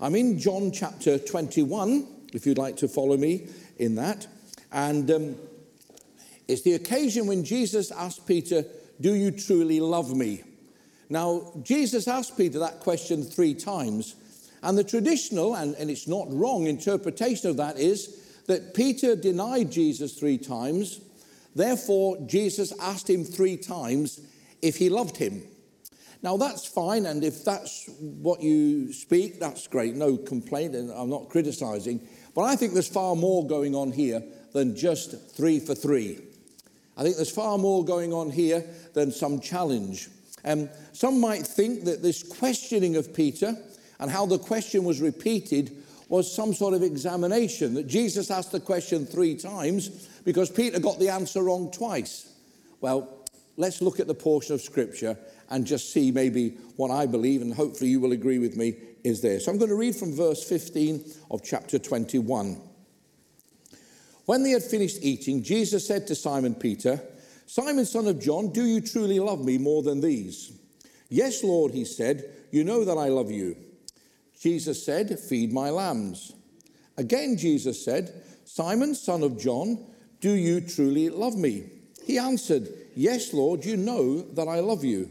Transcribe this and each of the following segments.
I'm in John chapter 21, if you'd like to follow me in that. And um, it's the occasion when Jesus asked Peter, Do you truly love me? Now, Jesus asked Peter that question three times. And the traditional, and, and it's not wrong, interpretation of that is that Peter denied Jesus three times. Therefore, Jesus asked him three times if he loved him. Now, that's fine, and if that's what you speak, that's great, no complaint, and I'm not criticizing. But I think there's far more going on here than just three for three. I think there's far more going on here than some challenge. Um, some might think that this questioning of Peter and how the question was repeated was some sort of examination, that Jesus asked the question three times because Peter got the answer wrong twice. Well, let's look at the portion of Scripture and just see maybe what I believe, and hopefully you will agree with me, is there. So I'm going to read from verse 15 of chapter 21. When they had finished eating, Jesus said to Simon Peter, Simon, son of John, do you truly love me more than these? Yes, Lord, he said, you know that I love you. Jesus said, Feed my lambs. Again, Jesus said, Simon, son of John, do you truly love me? He answered, Yes, Lord, you know that I love you.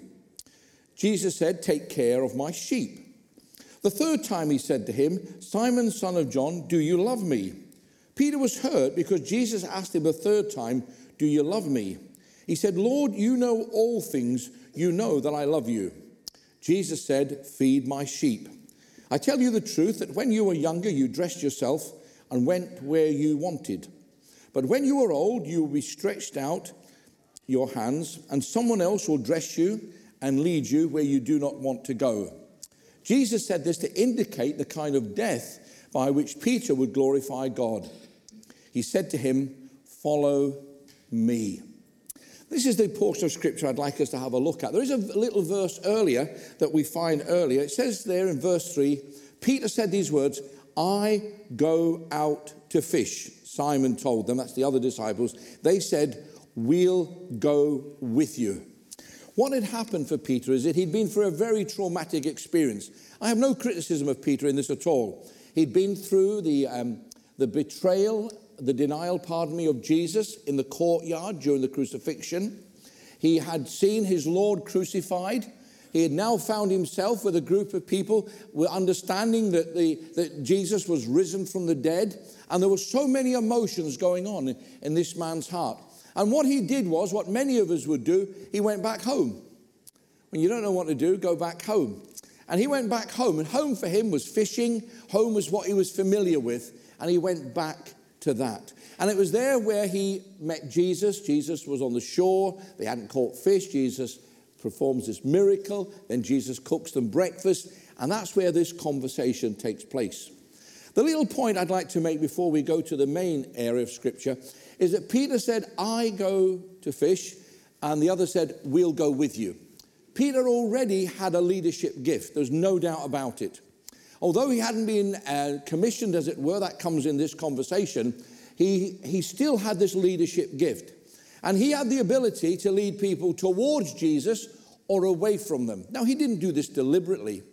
Jesus said, Take care of my sheep. The third time he said to him, Simon, son of John, do you love me? Peter was hurt because Jesus asked him a third time, Do you love me? He said, Lord, you know all things. You know that I love you. Jesus said, Feed my sheep. I tell you the truth that when you were younger, you dressed yourself and went where you wanted. But when you are old, you will be stretched out your hands, and someone else will dress you and lead you where you do not want to go. Jesus said this to indicate the kind of death by which Peter would glorify God. He said to him, Follow me. This is the portion of scripture I'd like us to have a look at. There is a little verse earlier that we find earlier. It says there in verse 3 Peter said these words, I go out to fish. Simon told them, that's the other disciples. They said, We'll go with you. What had happened for Peter is that he'd been through a very traumatic experience. I have no criticism of Peter in this at all. He'd been through the, um, the betrayal the denial, pardon me, of Jesus in the courtyard during the crucifixion. He had seen his Lord crucified. He had now found himself with a group of people understanding that, the, that Jesus was risen from the dead. And there were so many emotions going on in, in this man's heart. And what he did was what many of us would do he went back home. When you don't know what to do, go back home. And he went back home, and home for him was fishing, home was what he was familiar with, and he went back to that. And it was there where he met Jesus. Jesus was on the shore. They hadn't caught fish. Jesus performs this miracle. Then Jesus cooks them breakfast. And that's where this conversation takes place. The little point I'd like to make before we go to the main area of Scripture is that Peter said, I go to fish, and the other said, We'll go with you. Peter already had a leadership gift, there's no doubt about it. Although he hadn't been uh, commissioned, as it were, that comes in this conversation, he, he still had this leadership gift. And he had the ability to lead people towards Jesus or away from them. Now, he didn't do this deliberately,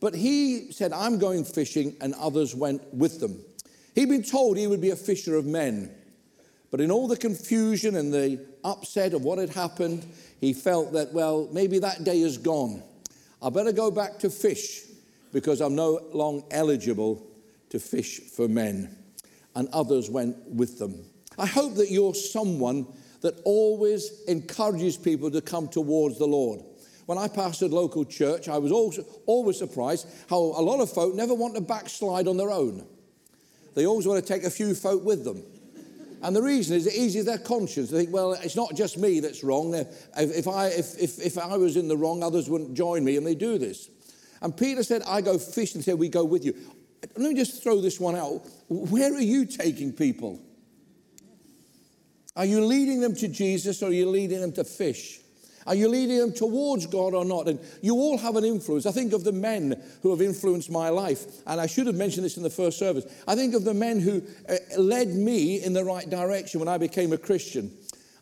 but he said, I'm going fishing, and others went with them. He'd been told he would be a fisher of men. But in all the confusion and the upset of what had happened, he felt that, well, maybe that day is gone. I better go back to fish because I'm no longer eligible to fish for men. And others went with them. I hope that you're someone that always encourages people to come towards the Lord. When I pastored local church, I was always, always surprised how a lot of folk never want to backslide on their own. They always want to take a few folk with them. And the reason is it eases their conscience. They think, well, it's not just me that's wrong. If I, if, if, if I was in the wrong, others wouldn't join me, and they do this. And Peter said, I go fishing. He said, We go with you. Let me just throw this one out. Where are you taking people? Are you leading them to Jesus or are you leading them to fish? Are you leading them towards God or not? And you all have an influence. I think of the men who have influenced my life, and I should have mentioned this in the first service. I think of the men who uh, led me in the right direction when I became a Christian.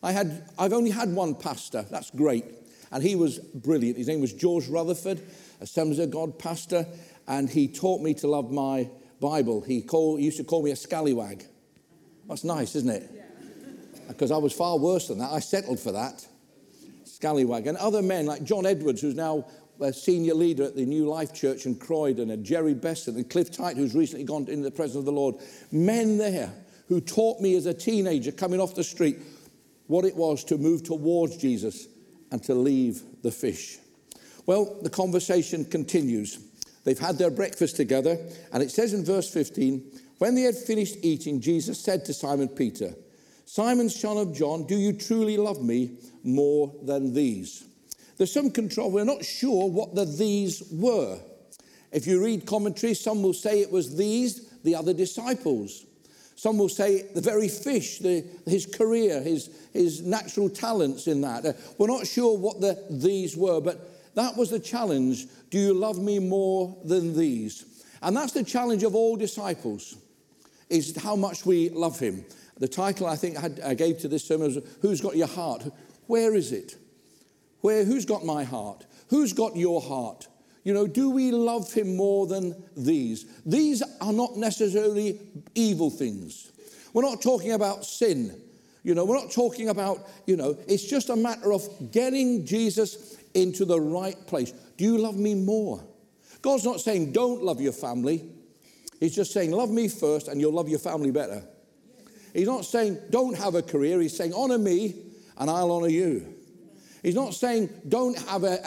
I had, I've only had one pastor, that's great, and he was brilliant. His name was George Rutherford. Assemblies of God pastor. and he taught me to love my Bible. He call, used to call me a scallywag. That's nice, isn't it? Because I was far worse than that. I settled for that. Scallywag. And other men like John Edwards, who's now a senior leader at the New Life Church in Croydon, and Jerry Besson and Cliff Tight, who's recently gone into the presence of the Lord. Men there who taught me as a teenager coming off the street what it was to move towards Jesus and to leave the fish. Well, the conversation continues. They've had their breakfast together, and it says in verse 15 When they had finished eating, Jesus said to Simon Peter, Simon, son of John, do you truly love me more than these? There's some control. We're not sure what the these were. If you read commentaries, some will say it was these, the other disciples. Some will say the very fish, the, his career, his, his natural talents in that. Uh, we're not sure what the these were, but that was the challenge. Do you love me more than these? And that's the challenge of all disciples, is how much we love him. The title I think I, I gave to this sermon was Who's Got Your Heart? Where is it? Where, who's got my heart? Who's got your heart? You know, do we love him more than these? These are not necessarily evil things. We're not talking about sin. You know, we're not talking about, you know, it's just a matter of getting Jesus into the right place. Do you love me more? God's not saying don't love your family. He's just saying love me first and you'll love your family better. He's not saying don't have a career. He's saying honor me and I'll honor you. He's not saying don't have a,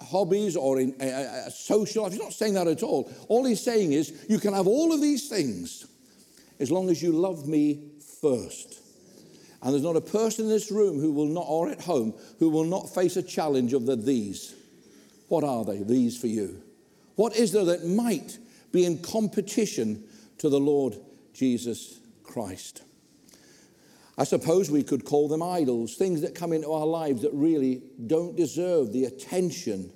a hobbies or in, a, a social life. He's not saying that at all. All he's saying is you can have all of these things as long as you love me first. And there's not a person in this room who will not, or at home, who will not face a challenge of the these. What are they, these for you? What is there that might be in competition to the Lord Jesus Christ? I suppose we could call them idols, things that come into our lives that really don't deserve the attention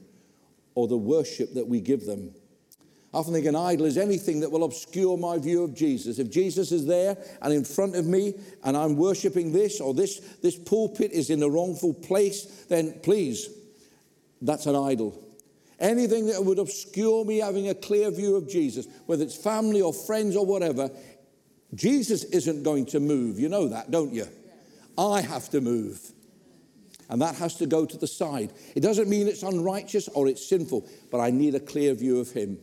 or the worship that we give them. I often think an idol is anything that will obscure my view of Jesus. If Jesus is there and in front of me and I'm worshiping this or this, this pulpit is in the wrongful place, then please, that's an idol. Anything that would obscure me having a clear view of Jesus, whether it's family or friends or whatever, Jesus isn't going to move. You know that, don't you? I have to move. And that has to go to the side. It doesn't mean it's unrighteous or it's sinful, but I need a clear view of Him.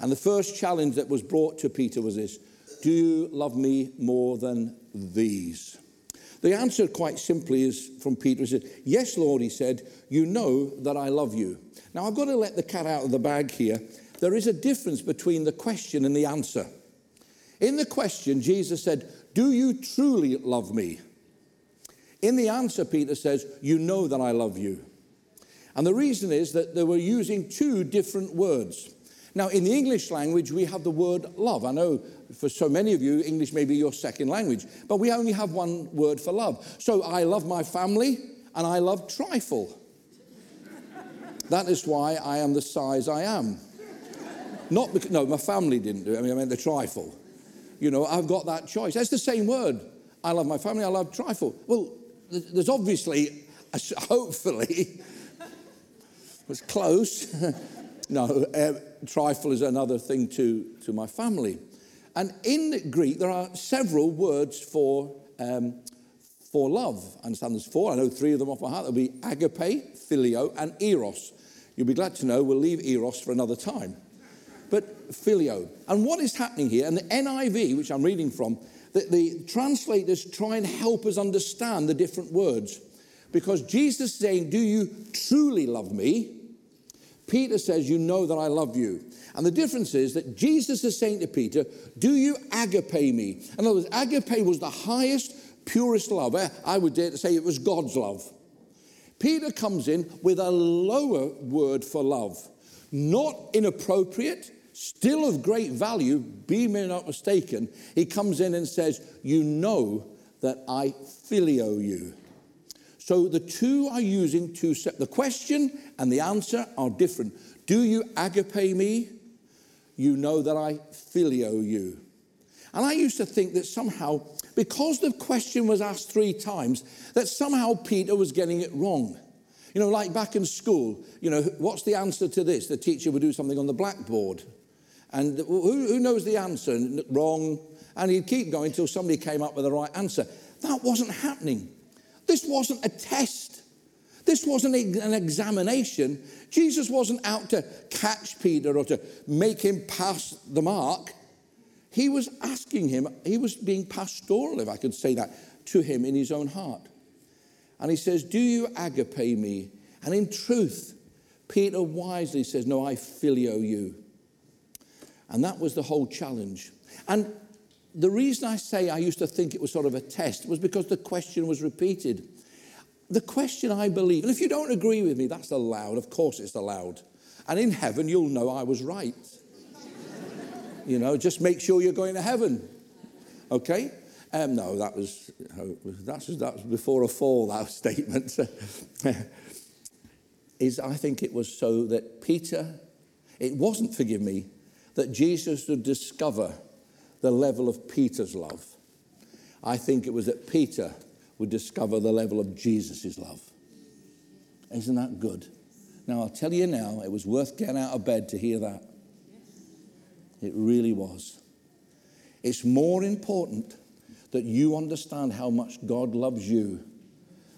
And the first challenge that was brought to Peter was this Do you love me more than these? The answer, quite simply, is from Peter. He said, Yes, Lord, he said, you know that I love you. Now, I've got to let the cat out of the bag here. There is a difference between the question and the answer. In the question, Jesus said, Do you truly love me? In the answer, Peter says, You know that I love you. And the reason is that they were using two different words. Now, in the English language, we have the word love. I know for so many of you, English may be your second language, but we only have one word for love. So I love my family and I love trifle. that is why I am the size I am. Not because, no, my family didn't do it. I mean, I meant the trifle. You know, I've got that choice. That's the same word. I love my family, I love trifle. Well, there's obviously, hopefully, was close. no, uh, trifle is another thing to, to my family. And in Greek, there are several words for, um, for love. I understand there's four. I know three of them off my heart. There'll be agape, phileo, and eros. You'll be glad to know we'll leave eros for another time but phileo. And what is happening here, and the NIV, which I'm reading from, the, the translators try and help us understand the different words. Because Jesus is saying, Do you truly love me? Peter says, You know that I love you. And the difference is that Jesus is saying to Peter, Do you agape me? In other words, agape was the highest, purest love. I would dare to say it was God's love. Peter comes in with a lower word for love, not inappropriate, still of great value, be me not mistaken, he comes in and says, You know that I phileo you. So the two are using two set. The question and the answer are different. Do you agape me? You know that I filio you. And I used to think that somehow, because the question was asked three times, that somehow Peter was getting it wrong. You know, like back in school, you know, what's the answer to this? The teacher would do something on the blackboard. And who, who knows the answer? Wrong. And he'd keep going until somebody came up with the right answer. That wasn't happening. This wasn't a test. This wasn't an examination. Jesus wasn't out to catch Peter or to make him pass the mark. He was asking him, he was being pastoral, if I could say that, to him in his own heart. And he says, Do you agape me? And in truth, Peter wisely says, No, I phileo you. And that was the whole challenge. And the reason I say I used to think it was sort of a test was because the question was repeated. The question I believe, and if you don't agree with me, that's allowed. Of course, it's allowed. And in heaven, you'll know I was right. you know, just make sure you're going to heaven. Okay? Um, no, that was, that's, that was before a fall, that statement. is I think it was so that Peter, it wasn't, forgive me, that Jesus would discover the level of Peter's love. I think it was that Peter would discover the level of Jesus' love. Isn't that good? Now, I'll tell you now, it was worth getting out of bed to hear that. It really was. It's more important that you understand how much God loves you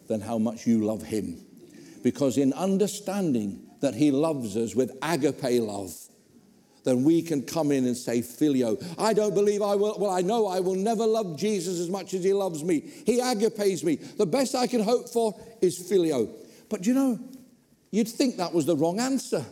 than how much you love Him. Because in understanding that He loves us with agape love, then we can come in and say, Phileo, I don't believe I will. Well, I know I will never love Jesus as much as he loves me. He agapes me. The best I can hope for is Phileo. But you know, you'd think that was the wrong answer.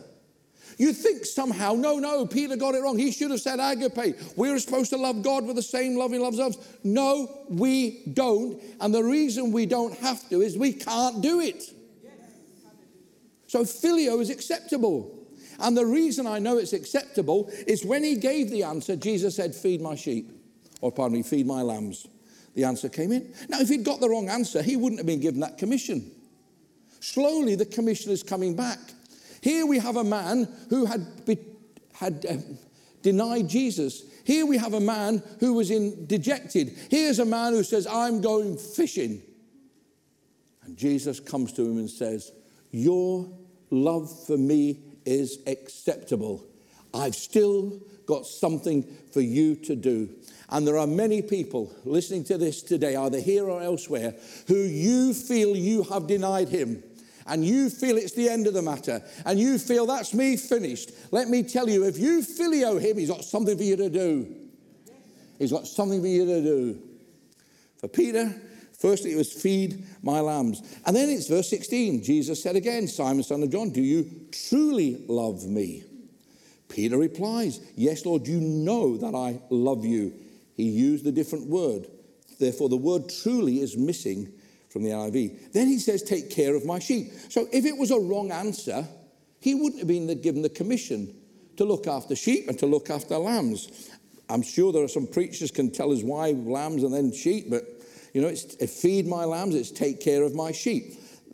You'd think somehow, no, no, Peter got it wrong. He should have said agape. We are supposed to love God with the same love he loves us. No, we don't. And the reason we don't have to is we can't do it. So phileo is acceptable. And the reason I know it's acceptable is when he gave the answer, Jesus said, Feed my sheep, or pardon me, feed my lambs. The answer came in. Now, if he'd got the wrong answer, he wouldn't have been given that commission. Slowly, the commission is coming back. Here we have a man who had, be, had um, denied Jesus. Here we have a man who was in dejected. Here's a man who says, I'm going fishing. And Jesus comes to him and says, Your love for me is acceptable. I've still got something for you to do. And there are many people listening to this today, either here or elsewhere, who you feel you have denied him. And you feel it's the end of the matter. And you feel that's me finished. Let me tell you, if you phileo him, he's got something for you to do. He's got something for you to do. For Peter, Firstly, it was feed my lambs. And then it's verse 16. Jesus said again, Simon, son of John, do you truly love me? Peter replies, Yes, Lord, you know that I love you. He used a different word. Therefore, the word truly is missing from the NIV. Then he says, Take care of my sheep. So if it was a wrong answer, he wouldn't have been given the commission to look after sheep and to look after lambs. I'm sure there are some preachers can tell us why lambs and then sheep, but you know, it's uh, feed my lambs, it's take care of my sheep.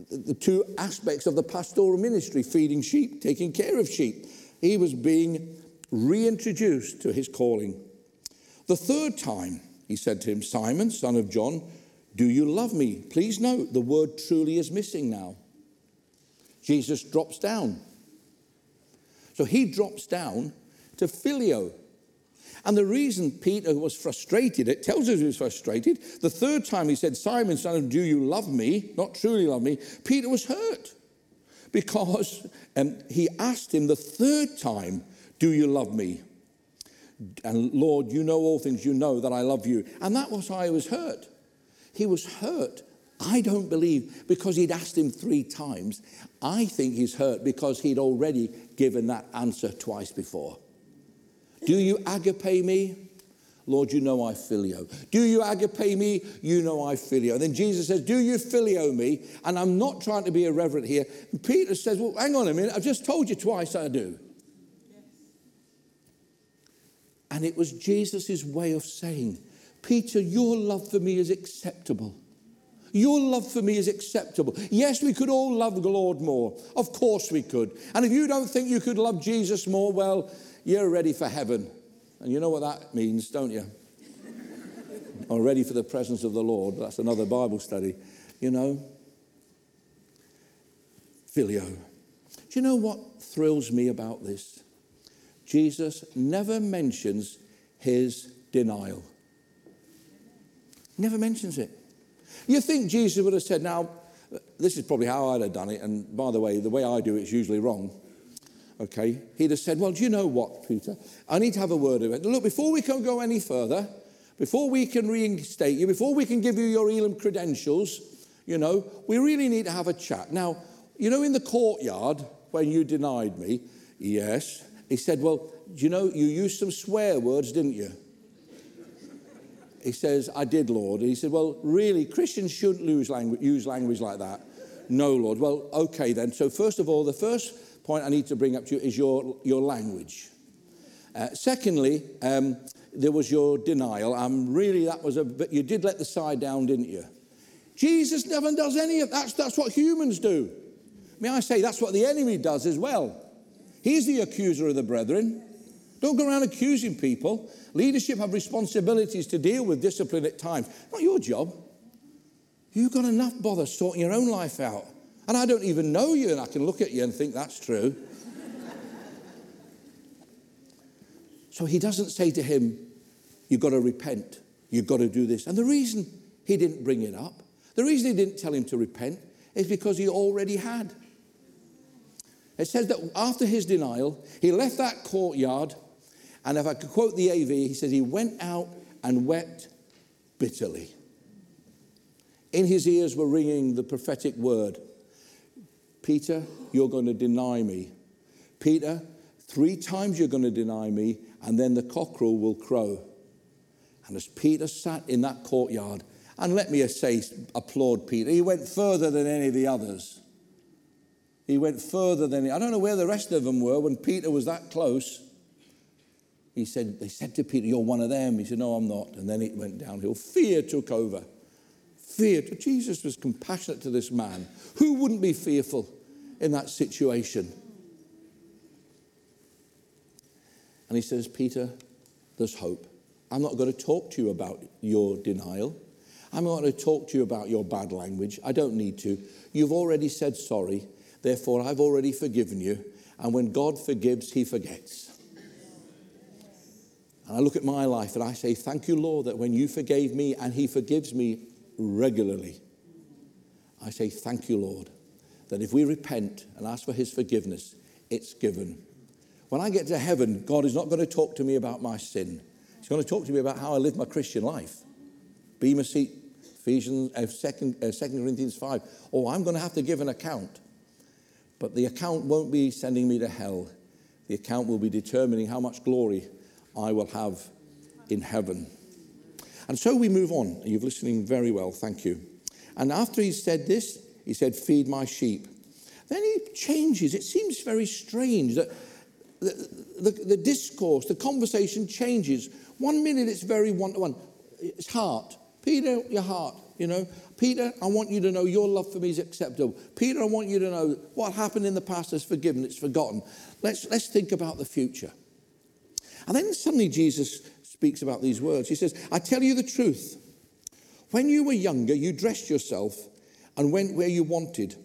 The two aspects of the pastoral ministry feeding sheep, taking care of sheep. He was being reintroduced to his calling. The third time, he said to him, Simon, son of John, do you love me? Please note, the word truly is missing now. Jesus drops down. So he drops down to phileo, and the reason Peter was frustrated, it tells us he was frustrated. The third time he said, Simon, son of, do you love me? Not truly love me. Peter was hurt because um, he asked him the third time, Do you love me? And Lord, you know all things, you know that I love you. And that was why he was hurt. He was hurt. I don't believe because he'd asked him three times. I think he's hurt because he'd already given that answer twice before. Do you agape me? Lord, you know I phileo. Do you agape me? You know I phileo. And then Jesus says, Do you phileo me? And I'm not trying to be irreverent here. And Peter says, Well, hang on a minute. I've just told you twice I do. And it was Jesus' way of saying, Peter, your love for me is acceptable. Your love for me is acceptable. Yes, we could all love the Lord more. Of course we could. And if you don't think you could love Jesus more, well, you're ready for heaven. And you know what that means, don't you? or ready for the presence of the Lord. That's another Bible study. You know, Phileo. Do you know what thrills me about this? Jesus never mentions his denial. Never mentions it. You think Jesus would have said, now, this is probably how I'd have done it, and by the way, the way I do it is usually wrong. Okay? He'd have said, well, do you know what, Peter? I need to have a word of it. Look, before we can go any further, before we can reinstate you, before we can give you your Elim credentials, you know, we really need to have a chat. Now, you know, in the courtyard when you denied me, yes, he said, Well, do you know, you used some swear words, didn't you? He says, I did, Lord. And he said, Well, really, Christians shouldn't use language, use language like that. No, Lord. Well, okay then. So, first of all, the first point I need to bring up to you is your, your language. Uh, secondly, um, there was your denial. I'm really, that was a bit, you did let the side down, didn't you? Jesus never does any of that. That's what humans do. May I say, that's what the enemy does as well. He's the accuser of the brethren. Don't go around accusing people. Leadership have responsibilities to deal with discipline at times. Not your job. You've got enough bother sorting your own life out. And I don't even know you, and I can look at you and think that's true. so he doesn't say to him, You've got to repent. You've got to do this. And the reason he didn't bring it up, the reason he didn't tell him to repent, is because he already had. It says that after his denial, he left that courtyard, and if I could quote the AV, he says he went out and wept bitterly. In his ears were ringing the prophetic word Peter, you're going to deny me. Peter, three times you're going to deny me, and then the cockerel will crow. And as Peter sat in that courtyard, and let me say, applaud Peter, he went further than any of the others. He went further than, I don't know where the rest of them were when Peter was that close. He said, they said to Peter, You're one of them. He said, No, I'm not. And then it went downhill. Fear took over. Fear. Jesus was compassionate to this man. Who wouldn't be fearful in that situation? And he says, Peter, there's hope. I'm not going to talk to you about your denial. I'm not going to talk to you about your bad language. I don't need to. You've already said sorry. Therefore, I've already forgiven you. And when God forgives, He forgets. And I look at my life and I say, Thank you, Lord, that when you forgave me and He forgives me regularly, I say, Thank you, Lord, that if we repent and ask for His forgiveness, it's given. When I get to heaven, God is not going to talk to me about my sin. He's going to talk to me about how I live my Christian life. Bema seat, Ephesians, uh, 2, uh, 2 Corinthians 5. Oh, I'm going to have to give an account. But the account won't be sending me to hell. The account will be determining how much glory I will have in heaven. And so we move on. You're listening very well, thank you. And after he said this, he said, Feed my sheep. Then he changes. It seems very strange that the, the, the discourse, the conversation changes. One minute it's very one to one. It's heart. Peter, your heart, you know. Peter, I want you to know your love for me is acceptable. Peter, I want you to know what happened in the past is forgiven, it's forgotten. Let's, let's think about the future. And then suddenly Jesus speaks about these words. He says, I tell you the truth. When you were younger, you dressed yourself and went where you wanted.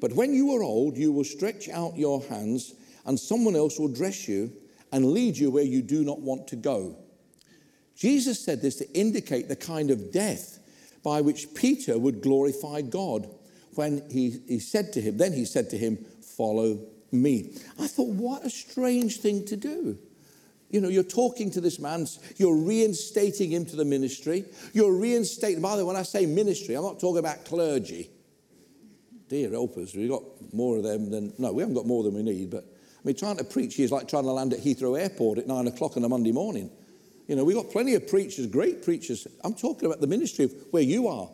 But when you are old, you will stretch out your hands, and someone else will dress you and lead you where you do not want to go. Jesus said this to indicate the kind of death by which Peter would glorify God when he, he said to him, then he said to him, Follow me. I thought, what a strange thing to do. You know, you're talking to this man, you're reinstating him to the ministry. You're reinstating, by the way, when I say ministry, I'm not talking about clergy. Dear help us, we've got more of them than, no, we haven't got more than we need, but I mean, trying to preach is like trying to land at Heathrow Airport at nine o'clock on a Monday morning. You know, we've got plenty of preachers, great preachers. I'm talking about the ministry of where you are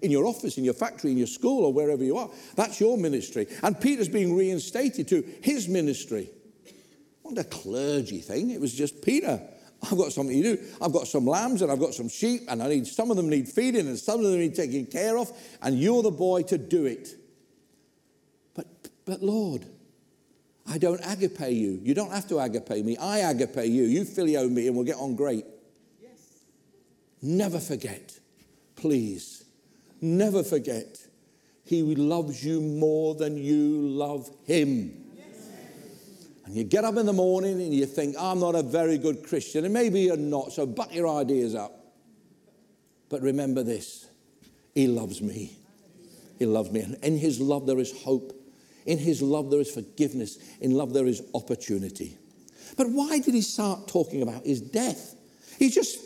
in your office, in your factory, in your school, or wherever you are. That's your ministry. And Peter's being reinstated to his ministry. Not a clergy thing. It was just Peter. I've got something to do. I've got some lambs and I've got some sheep, and I need some of them need feeding and some of them need taking care of, and you're the boy to do it. But but Lord, I don't agape you. You don't have to agape me. I agape you. You phileo me and we'll get on great. Yes. Never forget, please, never forget. He loves you more than you love Him. And you get up in the morning and you think, I'm not a very good Christian. And maybe you're not, so buck your ideas up. But remember this He loves me. He loves me. And in His love, there is hope. In His love, there is forgiveness. In love, there is opportunity. But why did He start talking about His death? He's just,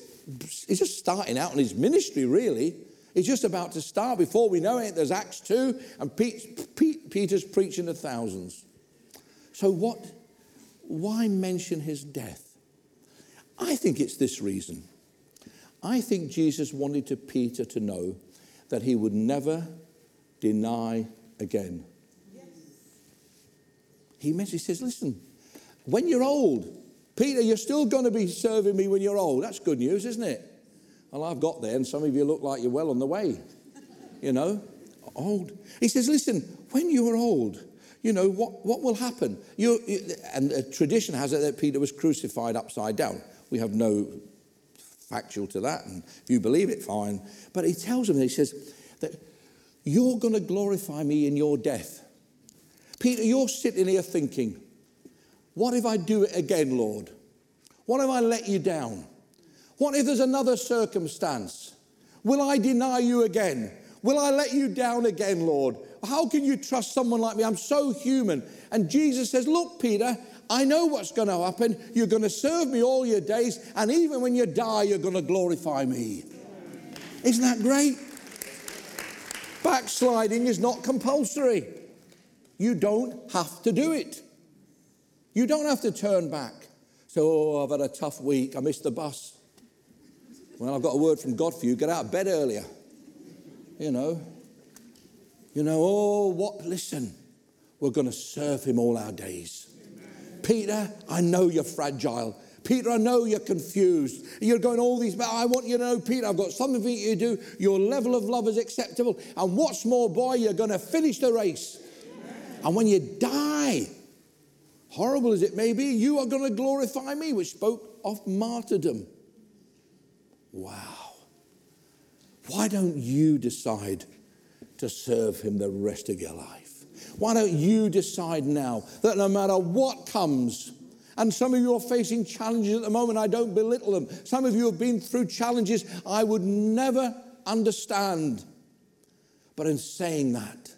he's just starting out in His ministry, really. He's just about to start. Before we know it, there's Acts 2, and Pete, Pete, Peter's preaching to thousands. So, what, why mention his death? I think it's this reason. I think Jesus wanted to Peter to know that he would never deny again. Yes. He he says, listen, when you're old, Peter, you're still going to be serving me when you're old. That's good news, isn't it? Well, I've got there, and some of you look like you're well on the way. You know, old. He says, listen, when you are old, you know, what, what will happen? You, and the tradition has it that Peter was crucified upside down. We have no factual to that, and if you believe it, fine. But he tells them, he says, that you're going to glorify me in your death. Peter, you're sitting here thinking, what if I do it again, Lord? What if I let you down? What if there's another circumstance? Will I deny you again? Will I let you down again, Lord? How can you trust someone like me? I'm so human. And Jesus says, Look, Peter, I know what's going to happen. You're going to serve me all your days, and even when you die, you're going to glorify me. Isn't that great? Backsliding is not compulsory. You don't have to do it. You don't have to turn back. So, oh, I've had a tough week. I missed the bus. Well, I've got a word from God for you. Get out of bed earlier. You know. You know, oh, what? Listen, we're going to serve him all our days. Peter, I know you're fragile. Peter, I know you're confused. You're going all these, but I want you to know, Peter, I've got something for you to do. Your level of love is acceptable. And what's more, boy, you're going to finish the race. And when you die, horrible as it may be, you are going to glorify me, which spoke of martyrdom. Wow. Why don't you decide to serve him the rest of your life? Why don't you decide now that no matter what comes, and some of you are facing challenges at the moment, I don't belittle them. Some of you have been through challenges I would never understand. But in saying that,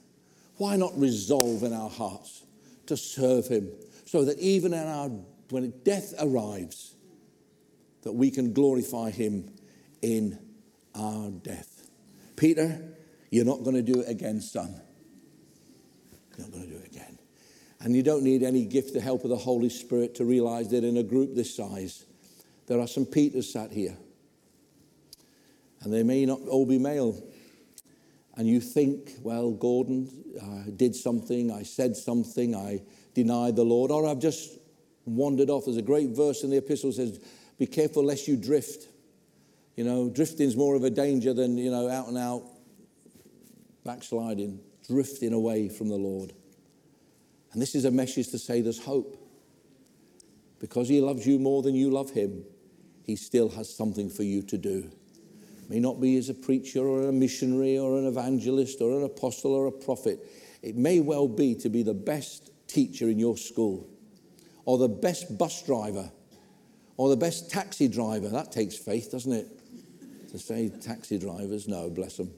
why not resolve in our hearts to serve him so that even in our, when death arrives, that we can glorify him in our death. Peter, you're not going to do it again, son. You're not going to do it again. And you don't need any gift, the help of the Holy Spirit to realize that in a group this size, there are some Peters sat here. And they may not all be male. And you think, well, Gordon, did something, I said something, I denied the Lord, or I've just wandered off. There's a great verse in the epistle that says, Be careful lest you drift. You know, drifting's more of a danger than, you know, out and out backsliding, drifting away from the Lord. And this is a message to say there's hope. Because he loves you more than you love him, he still has something for you to do. may not be as a preacher or a missionary or an evangelist or an apostle or a prophet. It may well be to be the best teacher in your school or the best bus driver or the best taxi driver. That takes faith, doesn't it? to say taxi drivers, no, bless them.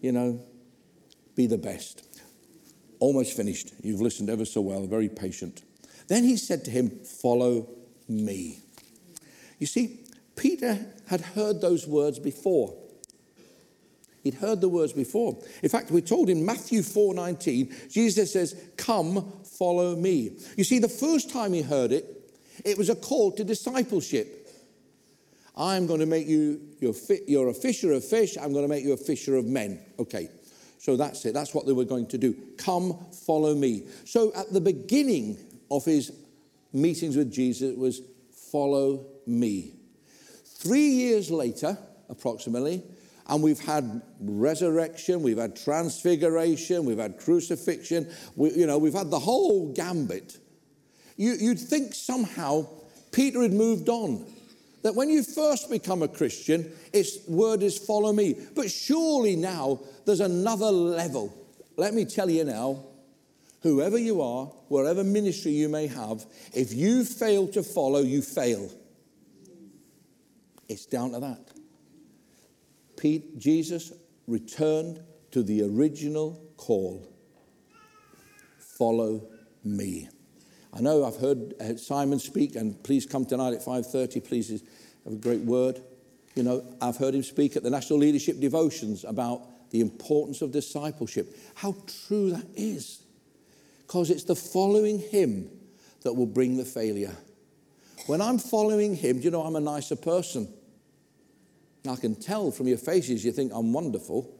You know, be the best. Almost finished. You've listened ever so well, very patient. Then he said to him, Follow me. You see, Peter had heard those words before. He'd heard the words before. In fact, we're told in Matthew 4:19, Jesus says, "Come, follow me." You see, the first time he heard it, it was a call to discipleship. I'm going to make you, you're, you're a fisher of fish, I'm going to make you a fisher of men. Okay, so that's it. That's what they were going to do. Come, follow me. So at the beginning of his meetings with Jesus, it was follow me. Three years later, approximately, and we've had resurrection, we've had transfiguration, we've had crucifixion, we, you know, we've had the whole gambit. You, you'd think somehow Peter had moved on. That when you first become a Christian, its word is follow me. But surely now there's another level. Let me tell you now, whoever you are, wherever ministry you may have, if you fail to follow, you fail. It's down to that. Pete, Jesus returned to the original call follow me. I know I've heard Simon speak, and please come tonight at 5.30. Please have a great word. You know, I've heard him speak at the National Leadership Devotions about the importance of discipleship. How true that is. Because it's the following him that will bring the failure. When I'm following him, do you know I'm a nicer person? I can tell from your faces you think I'm wonderful.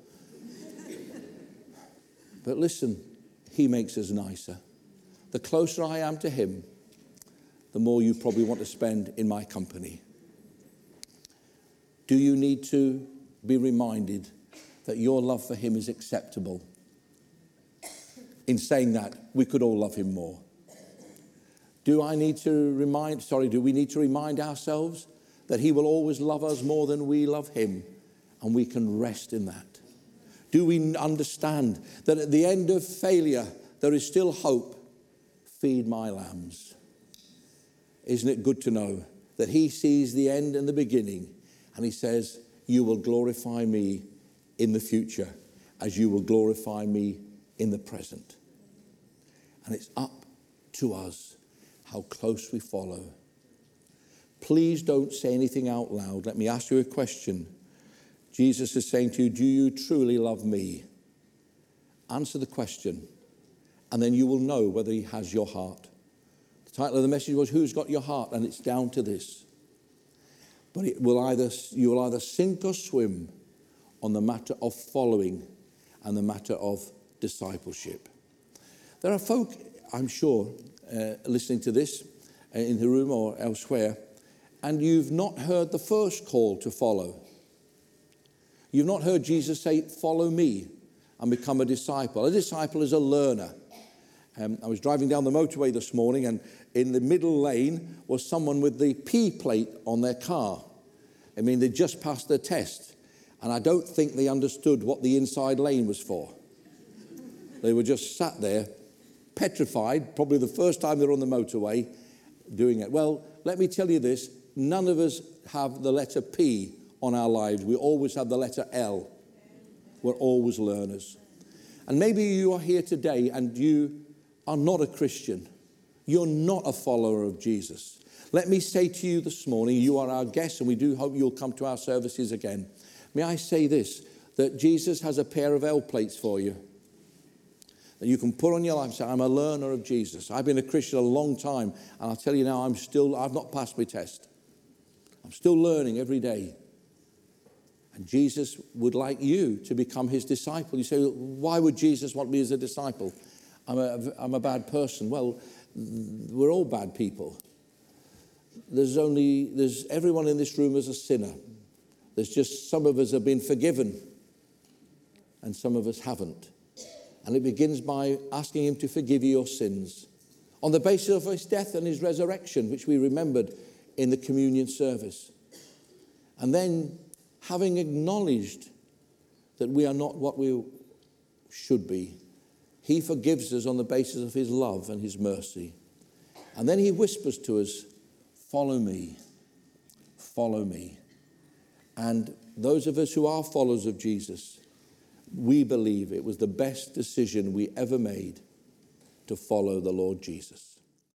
but listen, he makes us nicer the closer I am to Him, the more you probably want to spend in my company. Do you need to be reminded that your love for Him is acceptable? In saying that, we could all love Him more. Do I need to remind, sorry, do we need to remind ourselves that He will always love us more than we love Him? And we can rest in that. Do we understand that at the end of failure, there is still hope feed my lambs. Isn't it good to know that he sees the end and the beginning and he says, You will glorify me in the future as you will glorify me in the present. And it's up to us how close we follow. Please don't say anything out loud. Let me ask you a question. Jesus is saying to you, Do you truly love me? Answer the question and then you will know whether he has your heart. The title of the message was Who's Got Your Heart? And it's down to this. But it will either, you will either sink or swim on the matter of following and the matter of discipleship. There are folk, I'm sure, uh, listening to this uh, in the room or elsewhere, and you've not heard the first call to follow. You've not heard Jesus say, Follow me and become a disciple. A disciple is a learner. Um, I was driving down the motorway this morning, and in the middle lane was someone with the P plate on their car. I mean, they just passed their test, and I don't think they understood what the inside lane was for. They were just sat there, petrified, probably the first time they're on the motorway doing it. Well, let me tell you this none of us have the letter P on our lives, we always have the letter L. We're always learners. And maybe you are here today and you are not a Christian. You're not a follower of Jesus. Let me say to you this morning, you are our guest, and we do hope you'll come to our services again. May I say this that Jesus has a pair of L plates for you that you can put on your life and say, I'm a learner of Jesus. I've been a Christian a long time, and I'll tell you now, I'm still, I've not passed my test. I'm still learning every day. And Jesus would like you to become his disciple. You say, why would Jesus want me as a disciple? I'm a, I'm a bad person. Well, we're all bad people. There's only, there's, everyone in this room is a sinner. There's just some of us have been forgiven and some of us haven't. And it begins by asking Him to forgive you your sins on the basis of His death and His resurrection, which we remembered in the communion service. And then, having acknowledged that we are not what we should be, he forgives us on the basis of His love and His mercy. And then He whispers to us, Follow me, follow me. And those of us who are followers of Jesus, we believe it was the best decision we ever made to follow the Lord Jesus.